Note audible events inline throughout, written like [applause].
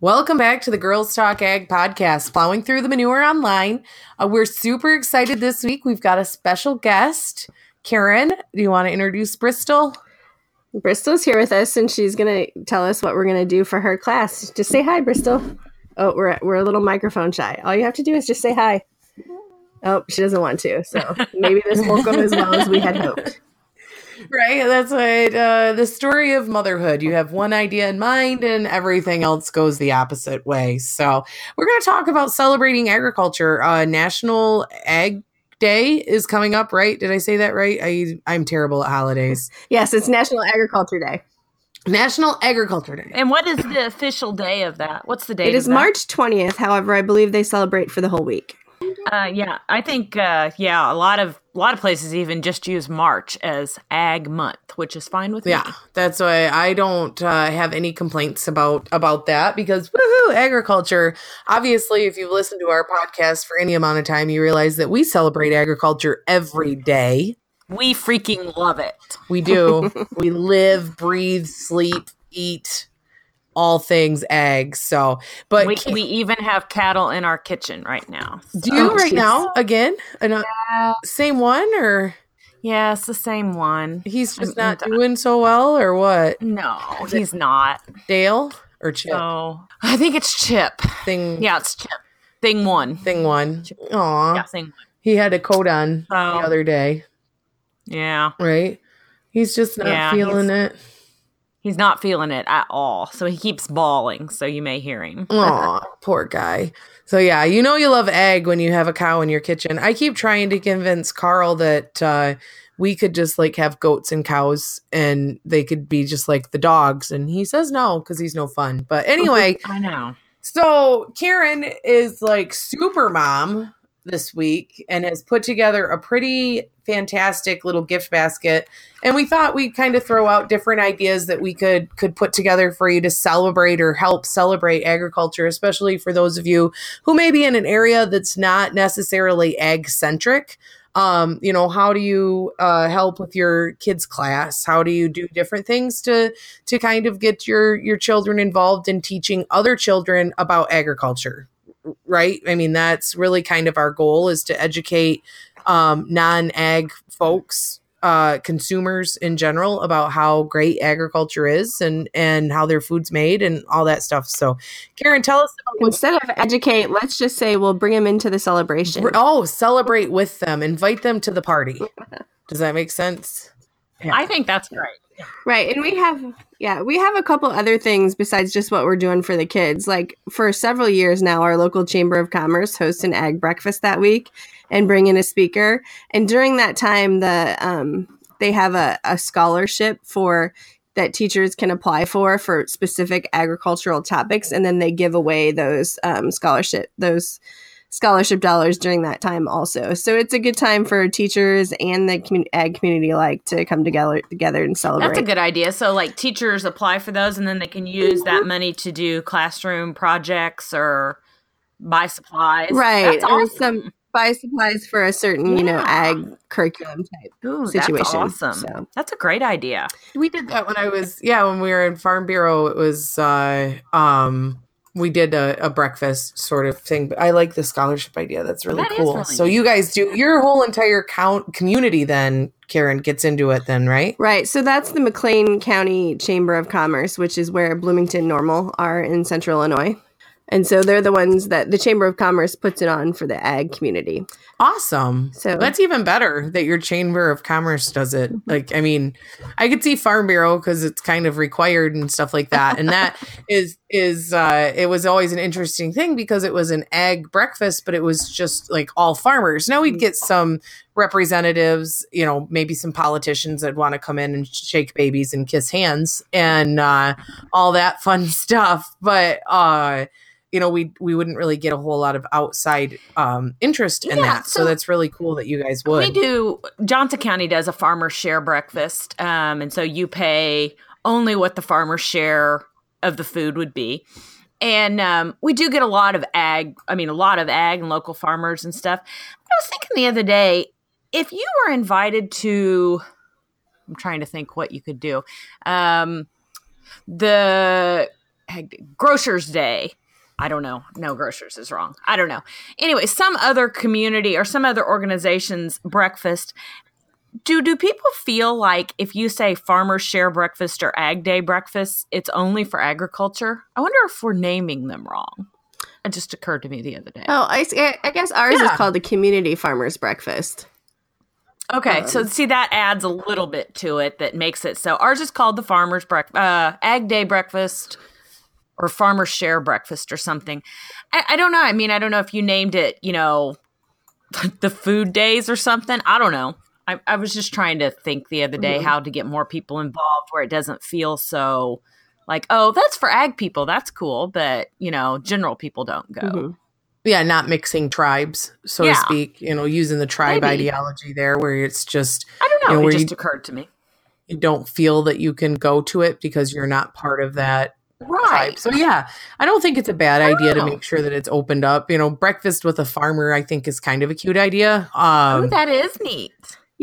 Welcome back to the Girls Talk Ag podcast, plowing through the manure online. Uh, we're super excited this week. We've got a special guest. Karen, do you want to introduce Bristol? Bristol's here with us, and she's going to tell us what we're going to do for her class. Just say hi, Bristol. Oh, we're, we're a little microphone shy. All you have to do is just say hi. Oh, she doesn't want to. So [laughs] maybe this won't go as well as we had hoped. Right. That's what uh, the story of motherhood. You have one idea in mind, and everything else goes the opposite way. So, we're going to talk about celebrating agriculture. Uh, National Ag Day is coming up, right? Did I say that right? I, I'm terrible at holidays. Yes, it's National Agriculture Day. National Agriculture Day. And what is the official day of that? What's the date? It is March 20th. However, I believe they celebrate for the whole week. Uh, yeah, I think uh, yeah, a lot of a lot of places even just use March as Ag Month, which is fine with yeah, me. Yeah, that's why I don't uh, have any complaints about about that because woohoo, agriculture. Obviously, if you've listened to our podcast for any amount of time, you realize that we celebrate agriculture every day. We freaking love it. We do. [laughs] we live, breathe, sleep, eat all things eggs. So, but we, we even have cattle in our kitchen right now. So. Do you oh, right geez. now again? Uh, yeah. Same one or? Yeah, it's the same one. He's just I'm, not I'm doing so well, or what? No, he's not. Dale or Chip? No, I think it's Chip. Thing. Yeah, it's Chip. Thing one. Thing one. Aw. Yeah, thing one. He had a coat on oh. the other day. Yeah. Right. He's just not yeah, feeling it. He's not feeling it at all. So he keeps bawling. So you may hear him. Aw, poor guy. So yeah, you know you love egg when you have a cow in your kitchen. I keep trying to convince Carl that uh, we could just like have goats and cows and they could be just like the dogs. And he says no because he's no fun. But [laughs] anyway, I know. So Karen is like super mom this week and has put together a pretty fantastic little gift basket. And we thought we'd kind of throw out different ideas that we could could put together for you to celebrate or help celebrate agriculture especially for those of you who may be in an area that's not necessarily ag centric um, you know how do you uh, help with your kids class? How do you do different things to to kind of get your your children involved in teaching other children about agriculture right? I mean, that's really kind of our goal is to educate um, non-ag folks, uh, consumers in general, about how great agriculture is and and how their food's made and all that stuff. So, Karen, tell us instead of educate, let's just say we'll bring them into the celebration. Oh, celebrate with them, invite them to the party. Does that make sense? Yeah. I think that's great. Right. And we have, yeah, we have a couple other things besides just what we're doing for the kids. Like for several years now, our local Chamber of Commerce hosts an ag breakfast that week and bring in a speaker. And during that time, the, um, they have a, a scholarship for that teachers can apply for for specific agricultural topics and then they give away those um, scholarship those scholarship dollars during that time also. So it's a good time for teachers and the commun- ag community alike to come together together and celebrate. That's a good idea. So like teachers apply for those and then they can use that money to do classroom projects or buy supplies. Right. That's or some buy supplies for a certain, yeah. you know, ag curriculum type Ooh, situation. That's awesome. So. That's a great idea. We did that when I was yeah, when we were in Farm Bureau, it was uh um we did a, a, breakfast sort of thing. But I like the scholarship idea. That's really that cool. Really so you guys do your whole entire count community then Karen gets into it then, right? Right. So that's the McLean County Chamber of Commerce, which is where Bloomington Normal are in central Illinois. And so they're the ones that the Chamber of Commerce puts it on for the ag community. Awesome. So that's even better that your Chamber of Commerce does it. Mm-hmm. Like, I mean, I could see Farm Bureau because it's kind of required and stuff like that. And that [laughs] is is uh it was always an interesting thing because it was an ag breakfast, but it was just like all farmers. Now we'd get some representatives, you know, maybe some politicians that want to come in and shake babies and kiss hands and uh all that fun [laughs] stuff. But uh you know we we wouldn't really get a whole lot of outside um, interest in yeah, that so, so, that's really cool that you guys would we do johnson county does a farmer share breakfast um, and so you pay only what the farmers share of the food would be and um, we do get a lot of ag i mean a lot of ag and local farmers and stuff i was thinking the other day if you were invited to i'm trying to think what you could do um, the Grocers Day. I don't know. No, grocers is wrong. I don't know. Anyway, some other community or some other organization's breakfast. Do do people feel like if you say farmers share breakfast or ag day breakfast, it's only for agriculture? I wonder if we're naming them wrong. It just occurred to me the other day. Oh, I, I guess ours yeah. is called the community farmers breakfast. Okay, um, so see that adds a little bit to it that makes it so ours is called the farmers breakfast, uh, ag day breakfast, or farmers share breakfast or something. I, I don't know. I mean, I don't know if you named it, you know, [laughs] the food days or something. I don't know. I, I was just trying to think the other day mm-hmm. how to get more people involved where it doesn't feel so like, oh, that's for ag people. That's cool, but you know, general people don't go. Mm-hmm. Yeah, not mixing tribes, so yeah. to speak. You know, using the tribe Maybe. ideology there, where it's just I don't know. You know it just you, occurred to me. You don't feel that you can go to it because you're not part of that right. tribe. So yeah, I don't think it's a bad idea to make sure that it's opened up. You know, breakfast with a farmer, I think, is kind of a cute idea. Um, oh, that is neat.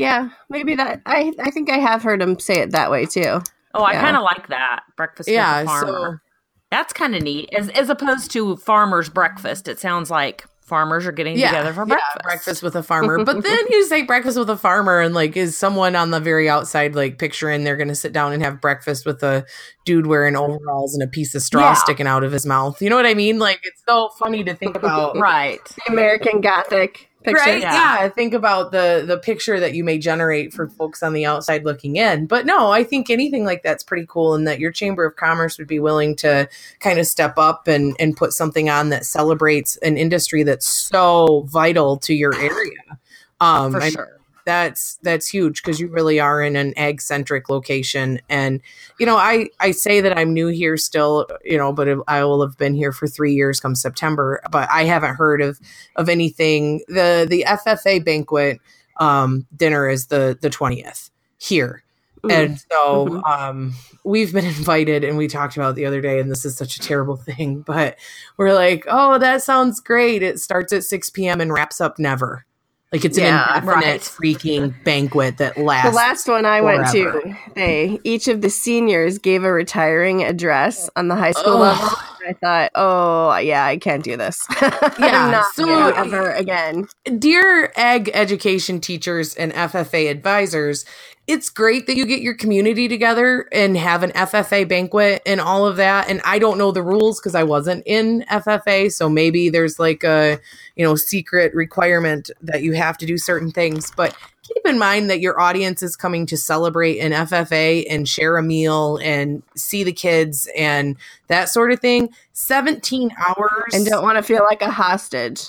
Yeah, maybe that. I I think I have heard him say it that way too. Oh, I kind of like that breakfast yeah, with a farmer. So, That's kind of neat, as as opposed to farmer's breakfast. It sounds like farmers are getting yeah, together for breakfast. Yeah, breakfast with a farmer. but [laughs] then you say breakfast with a farmer, and like, is someone on the very outside like picturing they're going to sit down and have breakfast with a dude wearing overalls and a piece of straw yeah. sticking out of his mouth? You know what I mean? Like, it's so funny to think about. [laughs] right. The American Gothic picture. Right? Yeah. yeah. Think about the the picture that you may generate for folks on the outside looking in. But no, I think anything like that's pretty cool and that your chamber of commerce would be willing to kind of step up and and put something on that celebrates an industry that's so vital to your area. Um for sure that's that's huge because you really are in an ag centric location. And you know i i say that i'm new here still you know but i will have been here for three years come september but i haven't heard of of anything. The the ffa banquet um dinner is the the 20th here. And so mm-hmm. um we've been [laughs] invited and we talked about the other day and this is such a terrible [laughs] thing but we're like oh that sounds great. It starts at 6 p.m and wraps up never like it's yeah, an infinite right. freaking banquet that lasts. The last one I forever. went to, they each of the seniors gave a retiring address on the high school oh. level. [laughs] I thought, oh yeah, I can't do this. [laughs] Yeah, not so ever again. Dear ag education teachers and FFA advisors, it's great that you get your community together and have an FFA banquet and all of that. And I don't know the rules because I wasn't in FFA. So maybe there's like a, you know, secret requirement that you have to do certain things. But keep in mind that your audience is coming to celebrate an FFA and share a meal and see the kids and that sort of thing. 17 hours. And don't want to feel like a hostage.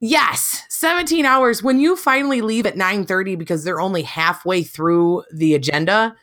Yes, 17 hours. When you finally leave at 9:30 because they're only halfway through the agenda,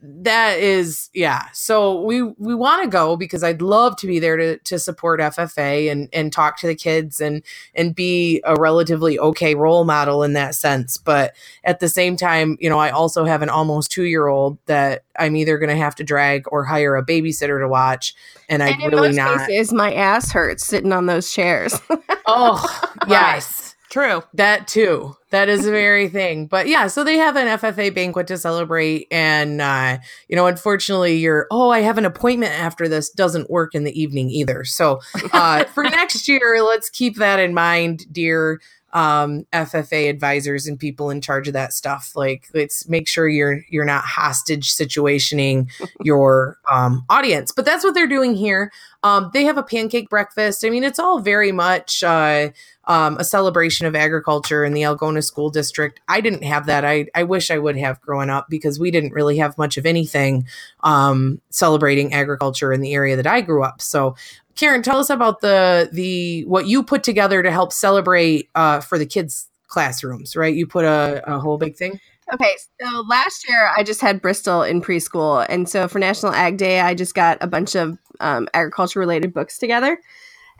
that is yeah. So we we want to go because i'd love to be there to to support ffa and and talk to the kids and and be a relatively okay role model in that sense. But at the same time you know i also have an almost two year old that i'm either going to have to drag or hire a babysitter to watch and i really not Is my ass hurts sitting on those chairs. Oh [laughs] yes True. That too. That is a very thing. But yeah, so they have an FFA banquet to celebrate. And, uh, you know, unfortunately, your, oh, I have an appointment after this doesn't work in the evening either. So uh, [laughs] for next year, let's keep that in mind, dear um, FFA advisors and people in charge of that stuff. Like, let's make sure you're you're not hostage situationing [laughs] your um, audience. But that's what they're doing here. Um, they have a pancake breakfast. I mean, it's all very much uh, um, a celebration of agriculture in the Algona School District. I didn't have that. I, I wish I would have growing up because we didn't really have much of anything um, celebrating agriculture in the area that I grew up. So Karen, tell us about the the what you put together to help celebrate uh, for the kids' classrooms. Right, you put a, a whole big thing. Okay, so last year I just had Bristol in preschool, and so for National Ag Day, I just got a bunch of um, agriculture related books together,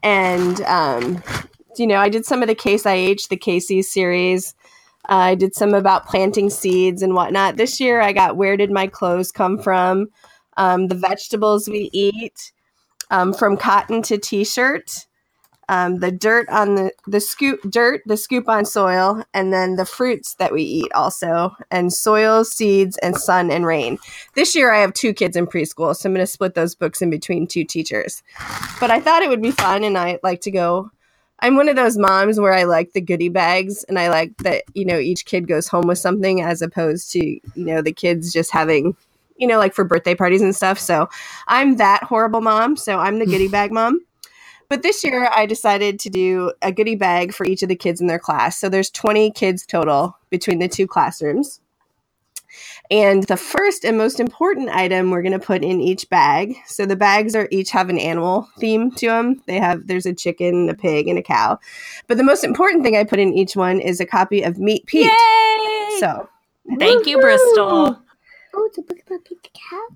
and um, you know I did some of the Case IH, the Casey series. Uh, I did some about planting seeds and whatnot. This year I got Where Did My Clothes Come From? Um, the vegetables we eat um, from cotton to t-shirt um, the dirt on the the scoop dirt, the scoop on soil, and then the fruits that we eat also, and soil, seeds, and sun and rain. This year I have two kids in preschool, so I'm going to split those books in between two teachers. But I thought it would be fun, and I like to go. I'm one of those moms where I like the goodie bags, and I like that you know each kid goes home with something as opposed to you know the kids just having you know like for birthday parties and stuff. So I'm that horrible mom. So I'm the goodie [laughs] bag mom. But this year, I decided to do a goodie bag for each of the kids in their class. So there's 20 kids total between the two classrooms. And the first and most important item we're going to put in each bag. So the bags are each have an animal theme to them. They have there's a chicken, a pig, and a cow. But the most important thing I put in each one is a copy of Meet Pete. Yay! So Thank you, Bristol. Oh, it's a book about Pete the Cow?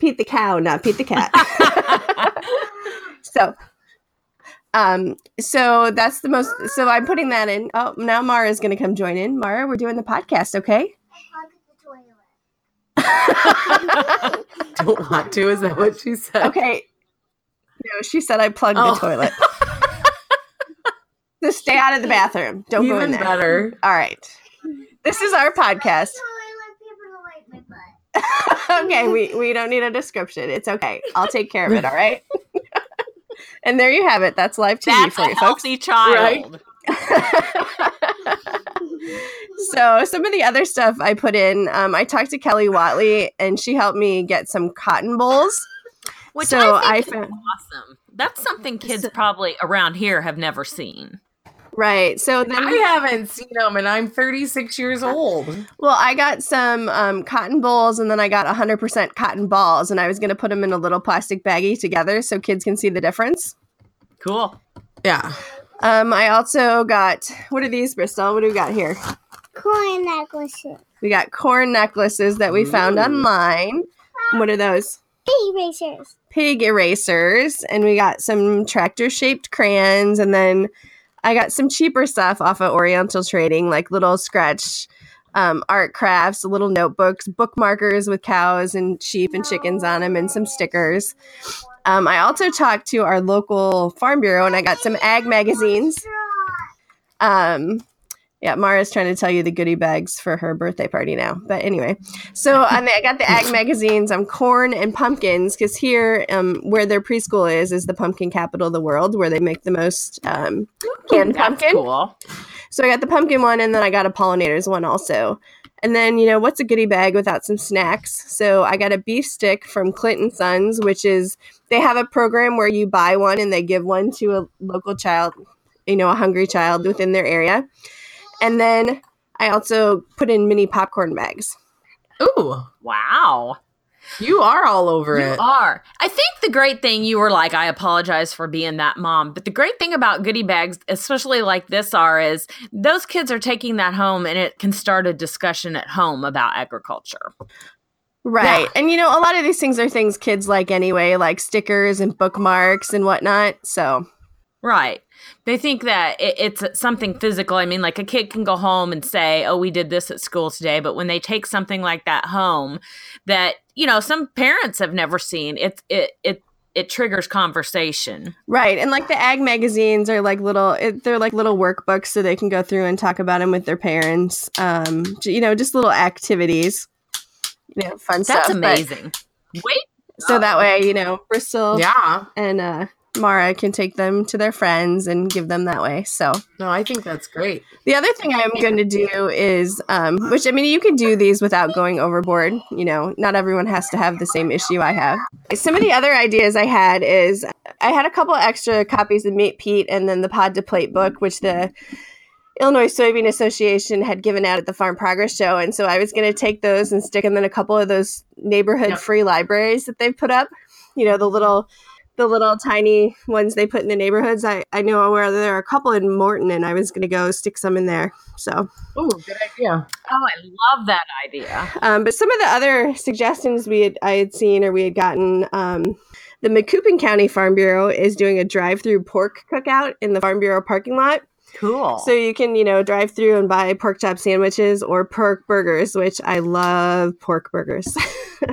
Pete the cow, not Pete the cat. [laughs] so um so that's the most so i'm putting that in oh now mara's gonna come join in mara we're doing the podcast okay I plugged the toilet. Don't want to. Is that what she said? okay no she said i plugged Oh. the toilet [laughs] just stay out of the bathroom don't go in Even there better. all right this is our podcast [laughs] okay we we don't need a description it's okay i'll take care of it all right [laughs] and there you have it that's live tv That's for a you folks healthy child. [laughs] so some of the other stuff I put in, um, I talked to Kelly Watley and she helped me get some cotton bolls. Which So I I found- is awesome. That's something kids probably around here have never seen. Right. So then, I haven't seen them, and I'm 36 years old. well, I got some um, cotton bolls and then I got 100% cotton balls and I was going to put them in a little plastic baggie together so kids can see the difference. Cool. Yeah. Um, I also got, what are these, Bristol? What do we got here? Coin necklaces. We got corn necklaces that we found Ooh. online. What are those? Pig racers. pig erasers and we got some tractor shaped crayons and then I got some cheaper stuff off of Oriental Trading like little scratch um, art crafts, little notebooks, bookmarkers with cows and sheep and chickens on them and some stickers. Um, I also talked to our local farm bureau and I got some ag magazines. Um, yeah, Mara's trying to tell you the goodie bags for her birthday party now. But anyway, so um, I got the ag magazines on corn and pumpkins because here, um, where their preschool is, is the pumpkin capital of the world, where they make the most um, canned That's pumpkin. cool. So I got the pumpkin one, and then I got a pollinators one also. And then you know what's a goodie bag without some snacks? So I got a beef stick from Clinton Sons, which is they have a program where you buy one and they give one to a local child, you know, a hungry child within their area. And then I also put in mini popcorn bags. Ooh, Wow. you are all over You it. are. I think the great thing you were like, I apologize for being that mom. But the great thing about goodie bags, especially like this, are is those kids are taking that home and it can start a discussion at home about agriculture. Right. Yeah. And you know, a lot of these things are things kids like anyway, like stickers and bookmarks and whatnot. So Right. They think that it, it's something physical. I mean, like a kid can go home and say, "Oh, we did this at school today," but when they take something like that home, that you know, some parents have never seen, it it it it triggers conversation. Right, and like the ag magazines are like little, it, they're like little workbooks, so they can go through and talk about them with their parents. Um, you know, just little activities. You know, fun That's stuff. That's amazing. Wait, so that way, you know, Bristol Yeah. and uh, Mara can take them to their friends and give them that way. So No, I think that's great. the other thing I'm going to do is, um, which I mean, you can do these without going overboard. You know, not everyone has to have the same issue I have. Some of the other ideas I had is I had a couple extra copies of Meet Pete and then the Pod to Plate book, which the Illinois Soybean Association had given out at the Farm Progress Show. And so I was going to take those and stick them in a couple of those neighborhood free libraries that they've put up. You know, the little the little tiny ones they put in the neighborhoods. I, I know where there are a couple in Morton and I was going to go stick some in there. So, Oh, good idea. oh, I love that idea. um, but some of the other suggestions we had, I had seen or we had gotten, um, the Macoupin County Farm Bureau is doing a drive-through pork cookout in the Farm Bureau parking lot. Cool. So you can, you know, drive through and buy pork chop sandwiches or pork burgers, which I love pork burgers.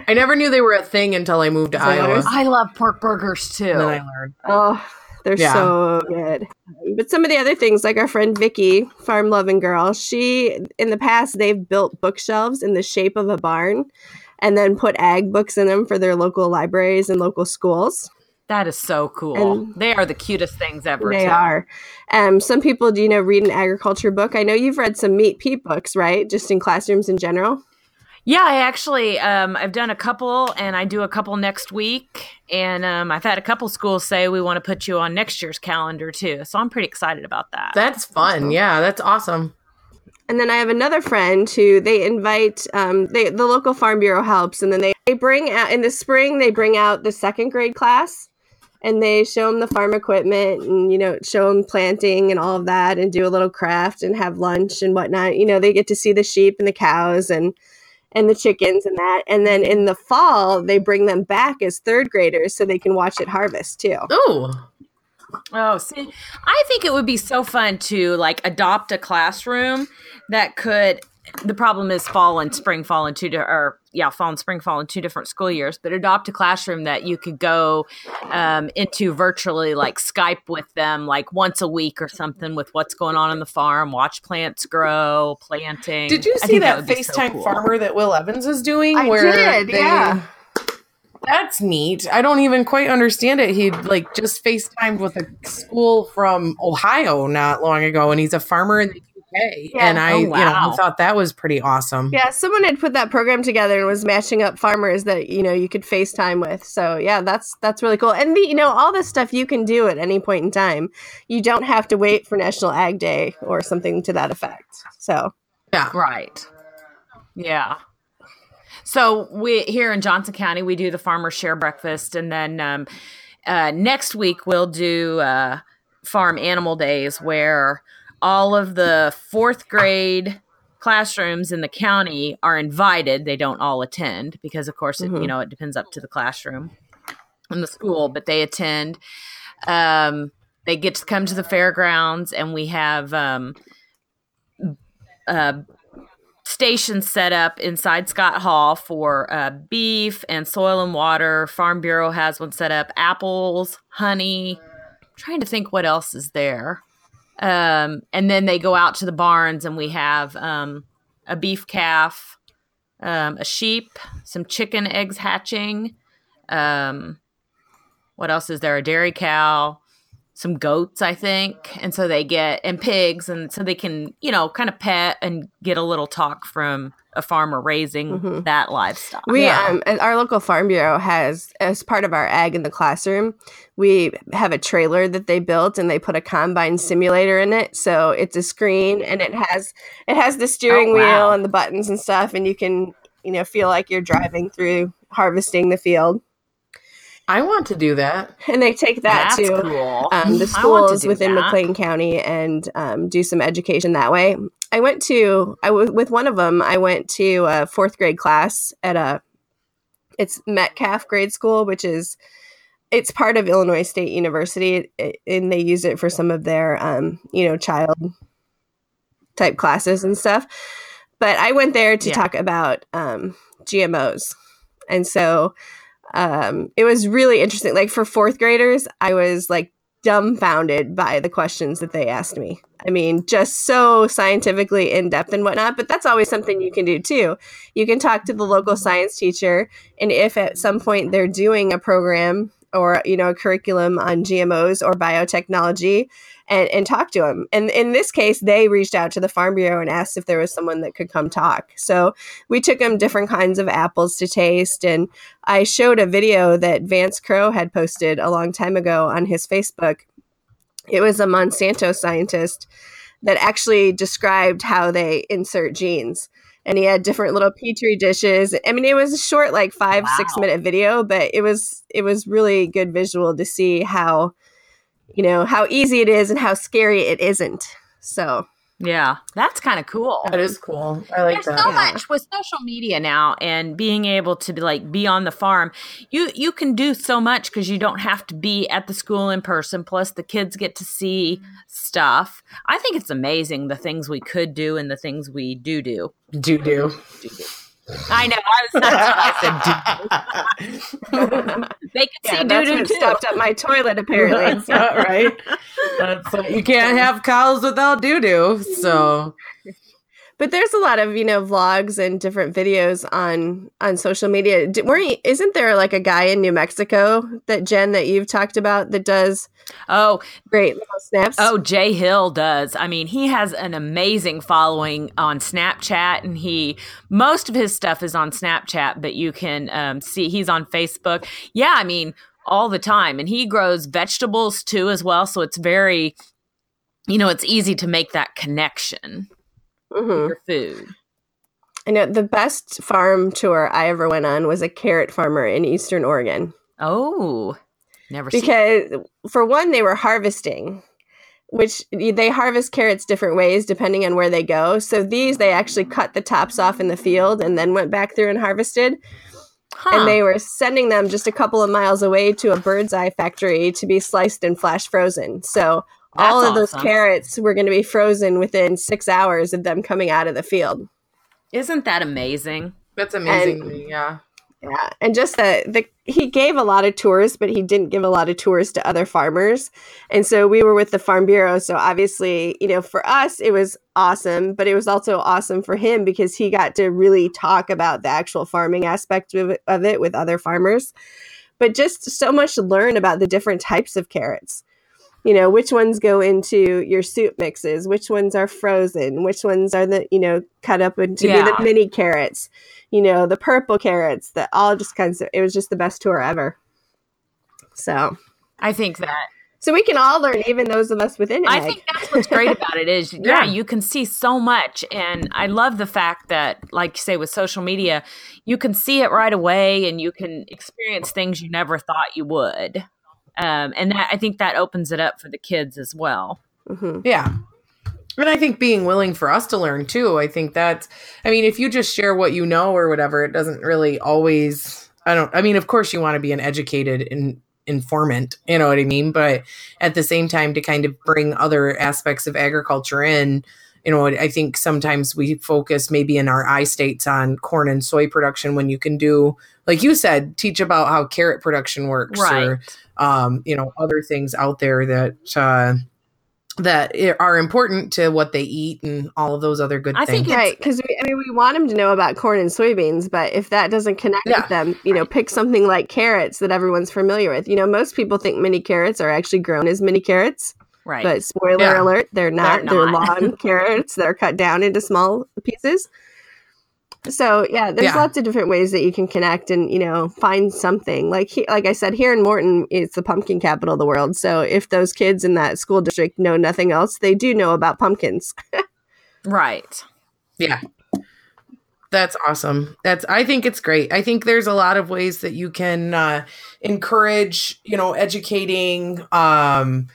I never knew they were a thing until I moved to Is that Iowa. I love pork burgers too. And then I learned. oh, They're Yeah. so good. But some of the other things, like our friend Vicky, farm loving girl, she in the past they've built bookshelves in the shape of a barn and then put ag books in them for their local libraries and local schools. That is so cool. And- they are the cutest things ever. They too. are. Um, some people, do you know, read an agriculture book. I know you've read some Meet Pete books, right? Just in classrooms in general. Yeah, I actually um, I've done a couple, and I do a couple next week. And um, I've had a couple schools say we want to put you on next year's calendar too. So I'm pretty excited about that. That's fun. Yeah, that's awesome. And then I have another friend who they invite. Um, they the local farm bureau helps, and then they they bring out in the spring they bring out the second grade class, and they show them the farm equipment and you know show them planting and all of that, and do a little craft and have lunch and whatnot. You know they get to see the sheep and the cows and and the chickens and that. And then in the fall they bring them back as third graders so they can watch it harvest too. oh Oh, see, I think it would be so fun to like adopt a classroom that could. The problem is fall and spring fall in two di- or yeah, fall and spring fall in two different school years. But adopt a classroom that you could go um, into virtually, like Skype with them, like once a week or something, with what's going on in the farm, watch plants grow, planting. Did you see think that, would be so FaceTime cool. farmer that Will Evans is doing? I did, yeah. That's neat. I don't even quite understand it. He like just FaceTimed with a school from Ohio not long ago, and he's a farmer in the UK. Yeah. And I, Oh, you know, wow. thought that was pretty awesome. Yeah, someone had put that program together and was matching up farmers that you know you could FaceTime with. So yeah, that's that's really cool. And the, you know all this stuff you can do at any point in time. You don't have to wait for National Ag Day or something to that effect. So Yeah. Right. Yeah. So we here in Johnson County we do the farmers share breakfast, and then um, uh, next week we'll do uh, farm animal days where all of the fourth grade classrooms in the county are invited. They don't all attend because, of course, it, you Mhm. know it depends up to the classroom and the school, but they attend. Um, they get to come to the fairgrounds, and we have um, uh, stations set up inside Scott Hall for uh, beef and soil and water. Farm Bureau has one set up. Apples, honey. I'm trying to think what else is there. Um, and then they go out to the barns, and we have um, a beef calf, um, a sheep, some chicken eggs hatching. Um, what else is there? A dairy cow, some goats, I think. And so they get, and pigs. And so they can, you know, kind of pet and get a little talk from a farmer raising Mhm. that livestock. we Yeah. um our local farm bureau has as part of our ag in the classroom, we have a trailer that they built and they put a combine simulator in it. So it's a screen and it has it has the steering Oh, wheel and the buttons and stuff and you can you know feel like you're driving through harvesting the field. I want to do that. And they take that That's to cool. um, the I want schools within that. McLean County and um, do some education that way. I went to I w- with one of them. I went to a fourth grade class at a it's Metcalf Grade School, which is it's part of Illinois State University, and they use it for some of their um, you know child type classes and stuff. But I went there to Yeah. talk about um, GMOs, and so um, it was really interesting. Like for fourth graders, I was like dumbfounded by the questions that they asked me. I mean, just so scientifically in depth and whatnot. But that's always something you can do too. You can talk to the local science teacher, and if at some point they're doing a program or you know a curriculum on GMOs or biotechnology, and, and talk to them. And in this case, they reached out to the Farm Bureau and asked if there was someone that could come talk. So we took them different kinds of apples to taste, and I showed a video that Vance Crowe had posted a long time ago on his Facebook. It was a Monsanto scientist that actually described how they insert genes. And he had different little petri dishes. I mean, it was a short, like five, six minute video, but it was it was really good visual to see how, you know, how easy it is and how scary it isn't. So Yeah, that's kind of cool. That is cool. I like There's that. so Yeah. much with social media now and being able to be like be on the farm. You you can do so much because you don't have to be at the school in person. Plus, the kids get to see stuff. I think it's amazing the things we could do and the things we do do. Do do. do, do. I know. I was that's what I said. [laughs] They can Yeah, see doo doo stopped up my toilet apparently. That's not right. [laughs] That's you can't have cows without doo doo. So But there's a lot of you know vlogs and different videos on on social media. D- Were you, isn't there like a guy in New Mexico that Jen that you've talked about that does Oh, great little snaps? Oh, Jay Hill does. I mean, he has an amazing following on Snapchat, and he most of his stuff is on Snapchat, but you can um, see he's on Facebook. Yeah, I mean, all the time, and he grows vegetables too as well. So it's very, you know, it's easy to make that connection Mhm. for food. I know the best farm tour I ever went on was a carrot farmer in Eastern Oregon Oh, never seen. because for one they were harvesting which they harvest carrots different ways depending on where they go. So these they actually cut the tops off in the field and then went back through and harvested. Huh. and they were sending them just a couple of miles away to a Birds Eye factory to be sliced and flash frozen. So all That's of those awesome. carrots were going to be frozen within six hours of them coming out of the field. Isn't that amazing? that's amazing. to me, yeah. Yeah, and just the the he gave a lot of tours, but he didn't give a lot of tours to other farmers. And so we were with the Farm Bureau. So obviously, you know, for us it was awesome, but it was also awesome for him because he got to really talk about the actual farming aspect of of it with other farmers. But just so much to learn about the different types of carrots. You know, which ones go into your soup mixes, which ones are frozen, which ones are the, you know, cut up into Yeah. the mini carrots you know, the purple carrots, that all just kinds of, it was just the best tour ever. So, I think that so we can all learn, even those of us within I think that's what's great [laughs] about it is Yeah. yeah, you can see so much and I love the fact that like you say with social media you can see it right away and you can experience things you never thought you would. Um, and that I think that opens it up for the kids as well. Mhm. Yeah. And I think being willing for us to learn too. I think that's, I mean, if you just share what you know or whatever, it doesn't really always, I don't, I mean, of course you want to be an educated in, informant, you know what I mean? But at the same time, to kind of bring other aspects of agriculture in, you know, I think sometimes we focus maybe in our I states on corn and soy production when you can do, like you said, teach about how carrot production works or, um, you know, other things out there that, uh, that are important to what they eat and all of those other good I things. think Right, because I mean, we want them to know about corn and soybeans, but if that doesn't connect Yeah. with them, you know, pick something like carrots that everyone's familiar with. You know, most people think mini carrots are actually grown as mini carrots, Right. but spoiler Yeah. alert, they're not. They're They're, long [laughs] carrots that are cut down into small pieces. So yeah, there's Yeah. lots of different ways that you can connect and you know find something. Like he, like I said, here in Morton, it's the pumpkin capital of the world. So if those kids in that school district know nothing else, they do know about pumpkins. [laughs] right. Yeah. That's awesome. That's I think it's great. I think there's a lot of ways that you can uh encourage, you know, educating um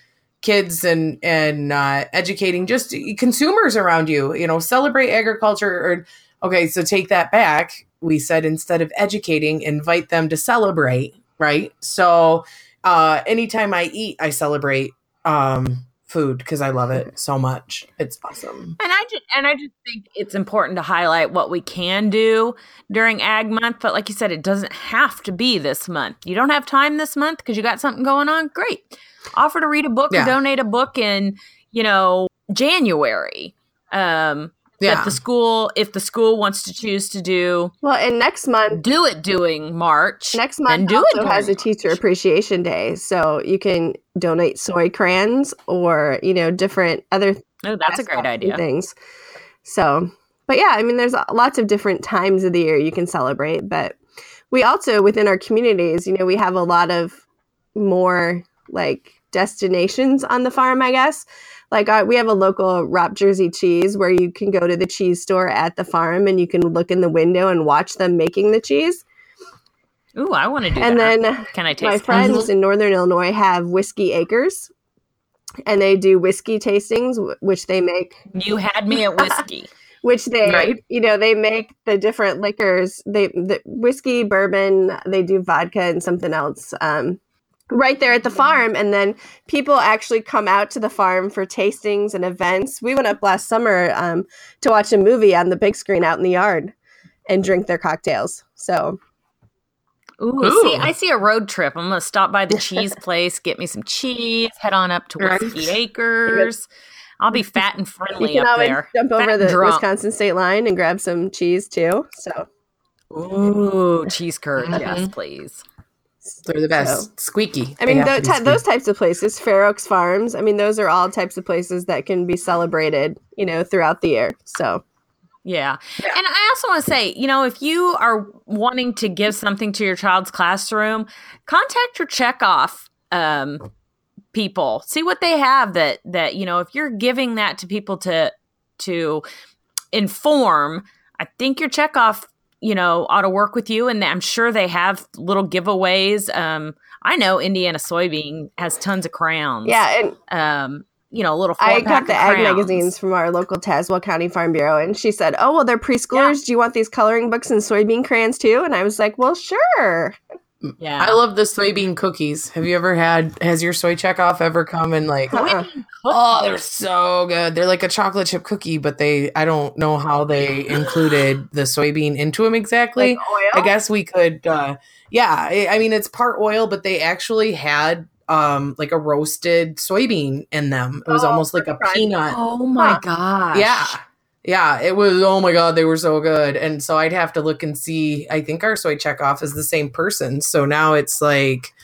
kids and and uh educating just consumers around you, you know, celebrate agriculture or okay, so take that back. We said instead of educating, invite them to celebrate, right? So uh anytime I eat, I celebrate um food because I love it so much. It's awesome. And I just and I just think it's important to highlight what we can do during Ag Month. But like you said, it doesn't have to be this month. You don't have time this month because you got something going on. Great. Offer to read a book Yeah. or donate a book in, you know, January. Um Yeah. that the school if the school wants to choose to do well, and next month do it doing March. Next then month do it also has a teacher March. appreciation day, so you can donate soy crayons or you know different other Oh, that's a great idea. things. So, but yeah, I mean, there's lots of different times of the year you can celebrate, but we also within our communities, you know, we have a lot of more like destinations on the farm, I guess. Like uh, we have a local Ropp Jersey cheese where you can go to the cheese store at the farm and you can look in the window and watch them making the cheese. Ooh, I want to do and that. And then Can I taste my friends in northern illinois have whiskey acres and they do whiskey tastings which they make You had me at whiskey. [laughs] which they Right. you know they make the different liquors they the whiskey bourbon they do vodka and something else um, right there at the farm and then people actually come out to the farm for tastings and events we went up last summer um, to watch a movie on the big screen out in the yard and drink their cocktails. So Ooh, Ooh. see, I see a road trip. I'm gonna stop by the [laughs] cheese place, get me some cheese, head on up to Right. Acres. I'll be fat and you friendly can up always there. jump Fat over and the drunk. Wisconsin state line and grab some cheese too. So Ooh, cheese curd, yes, Mhm. please. They're the best. Squeaky. I mean, have tho- to be ty- those types of places, Fair Oaks Farms. I mean, those are all types of places that can be celebrated, you know, throughout the year. So Yeah. And I also want to say, you know, if you are wanting to give something to your child's classroom, contact your checkoff um, people. See what they have that that, you know, if you're giving that to people to to inform, I think your checkoff, you know, ought to work with you and I'm sure they have little giveaways. Um I know Indiana soybean has tons of crowns. yeah, and Um you know, little I got the ag crowns. magazines from our local Tazewell County Farm Bureau, and she said, "Oh, well, they're preschoolers. Do you want these coloring books and soybean crayons too?" And I was like, "Well, sure." Yeah. I love the soybean cookies. Have you ever had? Has your soy checkoff ever come and like? Uh-uh. Oh, they're so good. They're like a chocolate chip cookie, but they I don't know how they included the soybean into them exactly. Like oil. I guess we could uh yeah, I, I mean it's part oil, but they actually had um like a roasted soybean in them. It was Oh, almost like a crunch. peanut. Oh my Huh. gosh. Yeah. Yeah, it was oh my god, they were so good. And so I'd have to look and see. I think our soy checkoff is the same person. So now it's like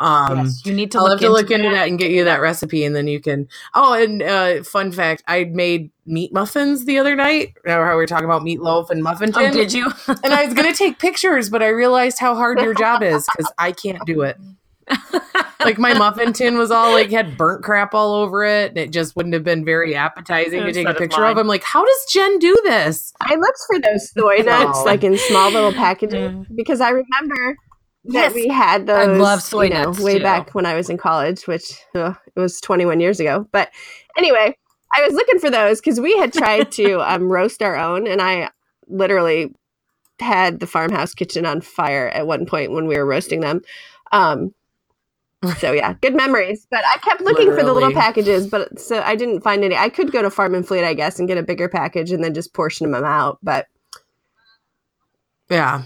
um Yes, you need to I'll look have to into look into that and get you that recipe, and then you can. Oh, and uh, fun fact: I made meat muffins the other night. Remember how we were talking about meatloaf and muffin tin? Oh, did you? and I was gonna take pictures, but I realized how hard your job is because I can't do it. Like my muffin tin was all like had burnt crap all over it, and it just wouldn't have been very appetizing to take a is picture of. I'm like, how does Jen do this? I looked for those soy nuts, Oh. like in small little packages, Mm. because I remember that Yes. we had those. I love soy you know, nuts, way too. back when I was in college, which uh, it was 21 years ago. But anyway, I was looking for those because we had tried to [laughs] um, roast our own, and I literally had the farmhouse kitchen on fire at one point when we were roasting them. Um, [laughs] so yeah, good memories. But I kept looking for the little packages, but so I didn't find any. I could go to Farm and Fleet, I guess, and get a bigger package and then just portion them out. But Yeah,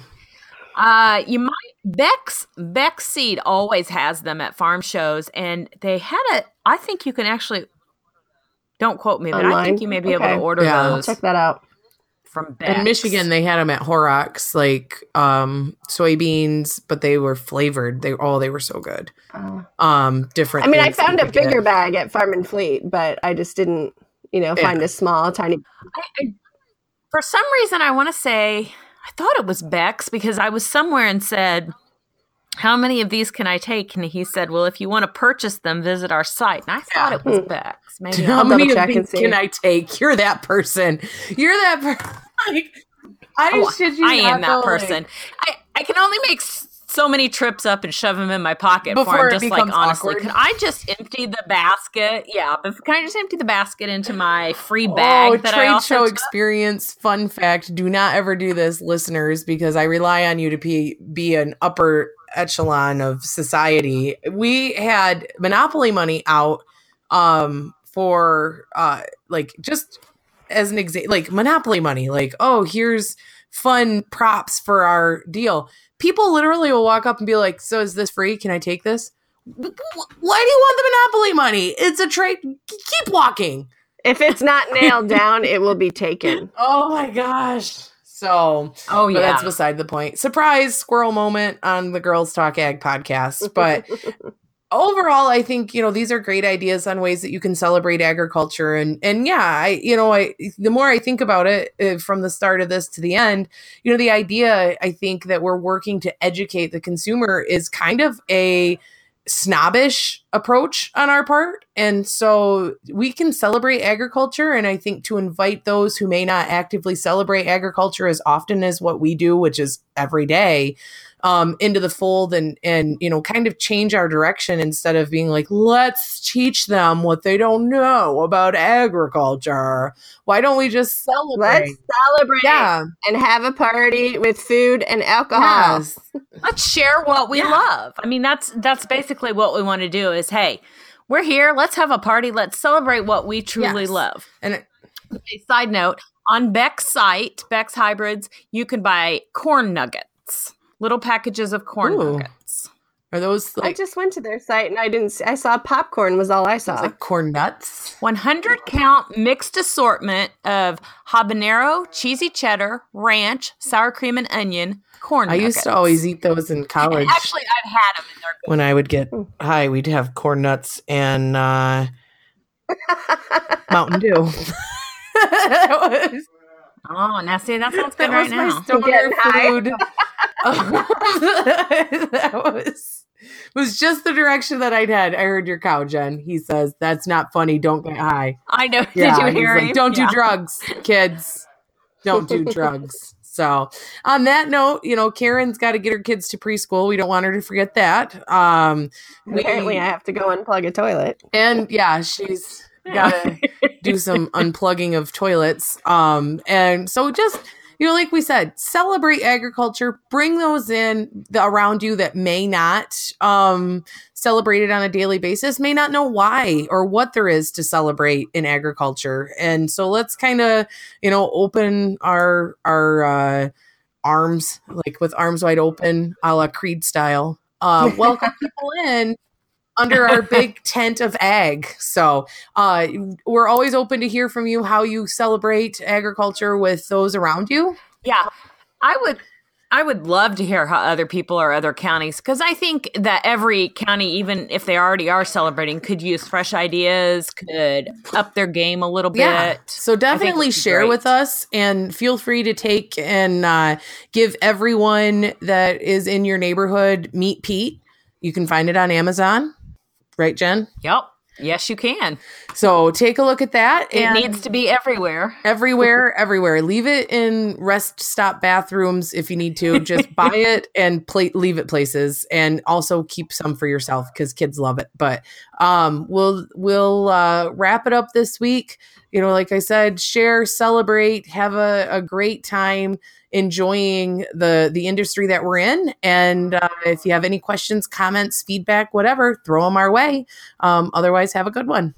Uh, you might Beck's Beck's seed always has them at farm shows, and they had a. I think you can actually. Don't quote me, but I think you may be able to order Yeah. I'll those check that out. From Beck's. in Michigan they had them at Horrocks, like um soybeans, but they were flavored. They oh, they were so good. Uh, Um, different. I mean, I found a could get. bigger bag at Farm and Fleet, but I just didn't, you know, Yeah. find a small, tiny. I, I, for some reason, I want to say I thought it was Beck's because I was somewhere and said, "How many of these can I take?" And he said, "Well, if you want to purchase them, visit our site." And I thought it was Bex. Beck's. Maybe How I'll many of these can I take? You're that person. You're that person. Like, I Oh, shit you I am that though, like- person. I, I can only make so many trips up and shove them in my pocket Before I'm just like honestly. awkward. Can I just empty the basket? Yeah, but can I just empty the basket into my free bag oh, that trade show experience. Fun fact: Do not ever do this, listeners, because I rely on you to be be an upper echelon of society. We had Monopoly money out um, for uh, like just as an example, like Monopoly money. Like, oh, here's fun props for our deal. People literally will walk up and be like, "So is this free? Can I take this?" Why do you want the Monopoly money? It's a trade. Keep walking. If it's not nailed down, it will be taken. [laughs] Oh my gosh. So, Oh yeah, that's beside the point. Surprise squirrel moment on the Girls Talk Ag podcast. But [laughs] overall, I think, you know, these are great ideas on ways that you can celebrate agriculture. And, and yeah, I, you know, I, the more I think about it uh, from the start of this to the end, you know, the idea I think that we're working to educate the consumer is kind of a, snobbish approach on our part. And so we can celebrate agriculture. And I think to invite those who may not actively celebrate agriculture as often as what we do, which is every day, um, into the fold and and you know kind of change our direction instead of being like let's teach them what they don't know about agriculture why don't we just celebrate Let's celebrate yeah and have a party with food and alcohol. yes [laughs] let's share what we Yeah. love. I mean, that's that's basically what we want to do. Is hey, we're here. Let's have a party. Let's celebrate what we truly Yes. love. and it- Okay, side note. On Beck's site, Beck's Hybrids, you can buy corn nuggets, little packages of corn Ooh. nuggets. Are those like, I just went to their site and I didn't. See, I saw popcorn was all I saw. like corn nuts? 100 count mixed assortment of habanero, cheesy cheddar, ranch, sour cream, and onion corn I nuggets. used to always eat those in college. Actually, I've had them and they're good. when I would get high, we'd have corn nuts and uh, [laughs] Mountain Dew. that was, [laughs] Oh, now see, that sounds [laughs] good that right was my now. stoner high. food. That was was just the direction that I'd had. I heard your cow, Jen. He says that's not funny. Don't get high. I know. Yeah, Did you hear like. Don't Yeah. do drugs, kids. Don't do [laughs] drugs. So, on that note, you know, Karen's got to get her kids to preschool. We don't want her to forget that. Um, we- Apparently, I have to go unplug a toilet. and yeah, she's got to do some [laughs] unplugging of toilets. Um, and so just you know, like we said, celebrate agriculture. Bring those in the, around you that may not um, celebrate it on a daily basis, may not know why or what there is to celebrate in agriculture. And so let's kind of you know open our our uh, arms like with arms wide open, a la Creed style. Uh, welcome [laughs] people in under our [laughs] big tent of ag. So uh, we're always open to hear from you how you celebrate agriculture with those around you. Yeah, I would. I would love to hear how other people or other counties, because I think that every county, even if they already are celebrating, could use fresh ideas, could up their game a little bit. So definitely share great. with us and feel free to take and uh, give everyone that is in your neighborhood Meet Pete. You can find it on Amazon. Right, Jen? Yep. Yes, you can. So take a look at that. It needs to be everywhere. everywhere, [laughs] everywhere. Leave it in rest stop bathrooms if you need to. Just [laughs] buy it and play, leave it places, and also keep some for yourself because kids love it. But um, we'll we'll uh, wrap it up this week. You know, like I said, share, celebrate, have a, a great time enjoying the the industry that we're in. And uh, if you have any questions, comments, feedback, whatever, throw them our way. Um, otherwise, have a good one.